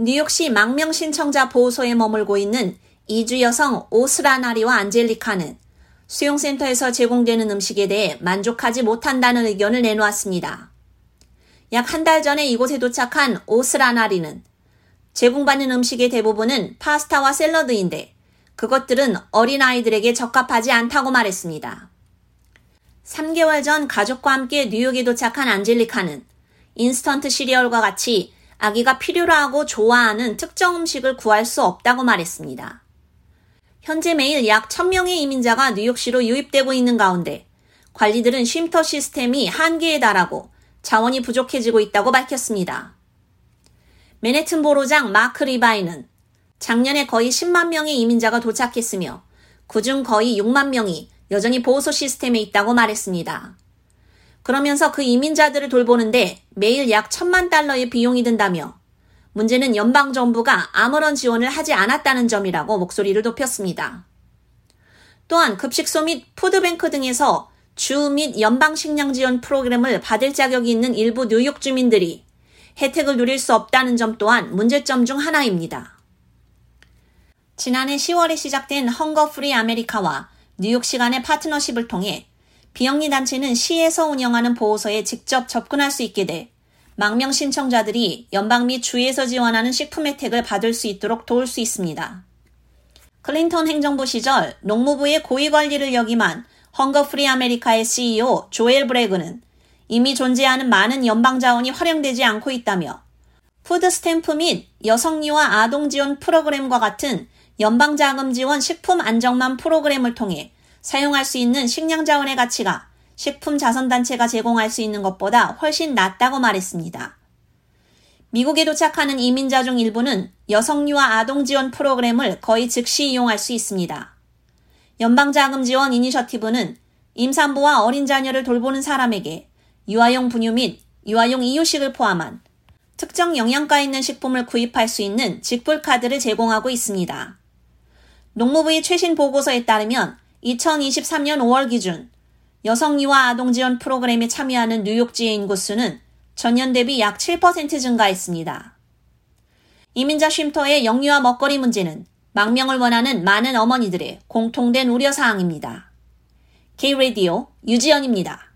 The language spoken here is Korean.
뉴욕시 망명 신청자 보호소에 머물고 있는 이주 여성 오스라나리와 안젤리카는 수용센터에서 제공되는 음식에 대해 만족하지 못한다는 의견을 내놓았습니다. 약 한 달 전에 이곳에 도착한 오스라나리는 제공받는 음식의 대부분은 파스타와 샐러드인데 그것들은 어린아이들에게 적합하지 않다고 말했습니다. 3개월 전 가족과 함께 뉴욕에 도착한 안젤리카는 인스턴트 시리얼과 같이 아기가 필요로 하고 좋아하는 특정 음식을 구할 수 없다고 말했습니다. 현재 매일 약 1000명의 이민자가 뉴욕시로 유입되고 있는 가운데 관리들은 쉼터 시스템이 한계에 달하고 자원이 부족해지고 있다고 밝혔습니다. 맨해튼 보로장 마크 리바이는 작년에 거의 10만 명의 이민자가 도착했으며 그중 거의 6만 명이 여전히 보호소 시스템에 있다고 말했습니다. 그러면서 그 이민자들을 돌보는데 매일 약 천만 달러의 비용이 든다며 문제는 연방 정부가 아무런 지원을 하지 않았다는 점이라고 목소리를 높였습니다. 또한 급식소 및 푸드뱅크 등에서 주 및 연방 식량 지원 프로그램을 받을 자격이 있는 일부 뉴욕 주민들이 혜택을 누릴 수 없다는 점 또한 문제점 중 하나입니다. 지난해 10월에 시작된 헝거 프리 아메리카와 뉴욕 시 간의 파트너십을 통해 비영리 단체는 시에서 운영하는 보호소에 직접 접근할 수 있게 돼 망명 신청자들이 연방 및 주에서 지원하는 식품 혜택을 받을 수 있도록 도울 수 있습니다. 클린턴 행정부 시절 농무부의 고위 관리를 역임한 헝거 프리 아메리카의 CEO 조엘 브레그는 이미 존재하는 많은 연방 자원이 활용되지 않고 있다며 푸드 스탬프 및 여성 영유아 아동 지원 프로그램과 같은 연방 자금 지원 식품 안정만 프로그램을 통해 사용할 수 있는 식량 자원의 가치가 식품 자선단체가 제공할 수 있는 것보다 훨씬 낫다고 말했습니다. 미국에 도착하는 이민자 중 일부는 여성유아 아동 지원 프로그램을 거의 즉시 이용할 수 있습니다. 연방자금 지원 이니셔티브는 임산부와 어린 자녀를 돌보는 사람에게 유아용 분유 및 유아용 이유식을 포함한 특정 영양가 있는 식품을 구입할 수 있는 직불 카드를 제공하고 있습니다. 농무부의 최신 보고서에 따르면 2023년 5월 기준 여성 유아 아동 지원 프로그램에 참여하는 뉴욕지의 인구수는 전년 대비 약 7% 증가했습니다. 이민자 쉼터의 영유아 먹거리 문제는 망명을 원하는 많은 어머니들의 공통된 우려사항입니다. K-Radio 유지연입니다.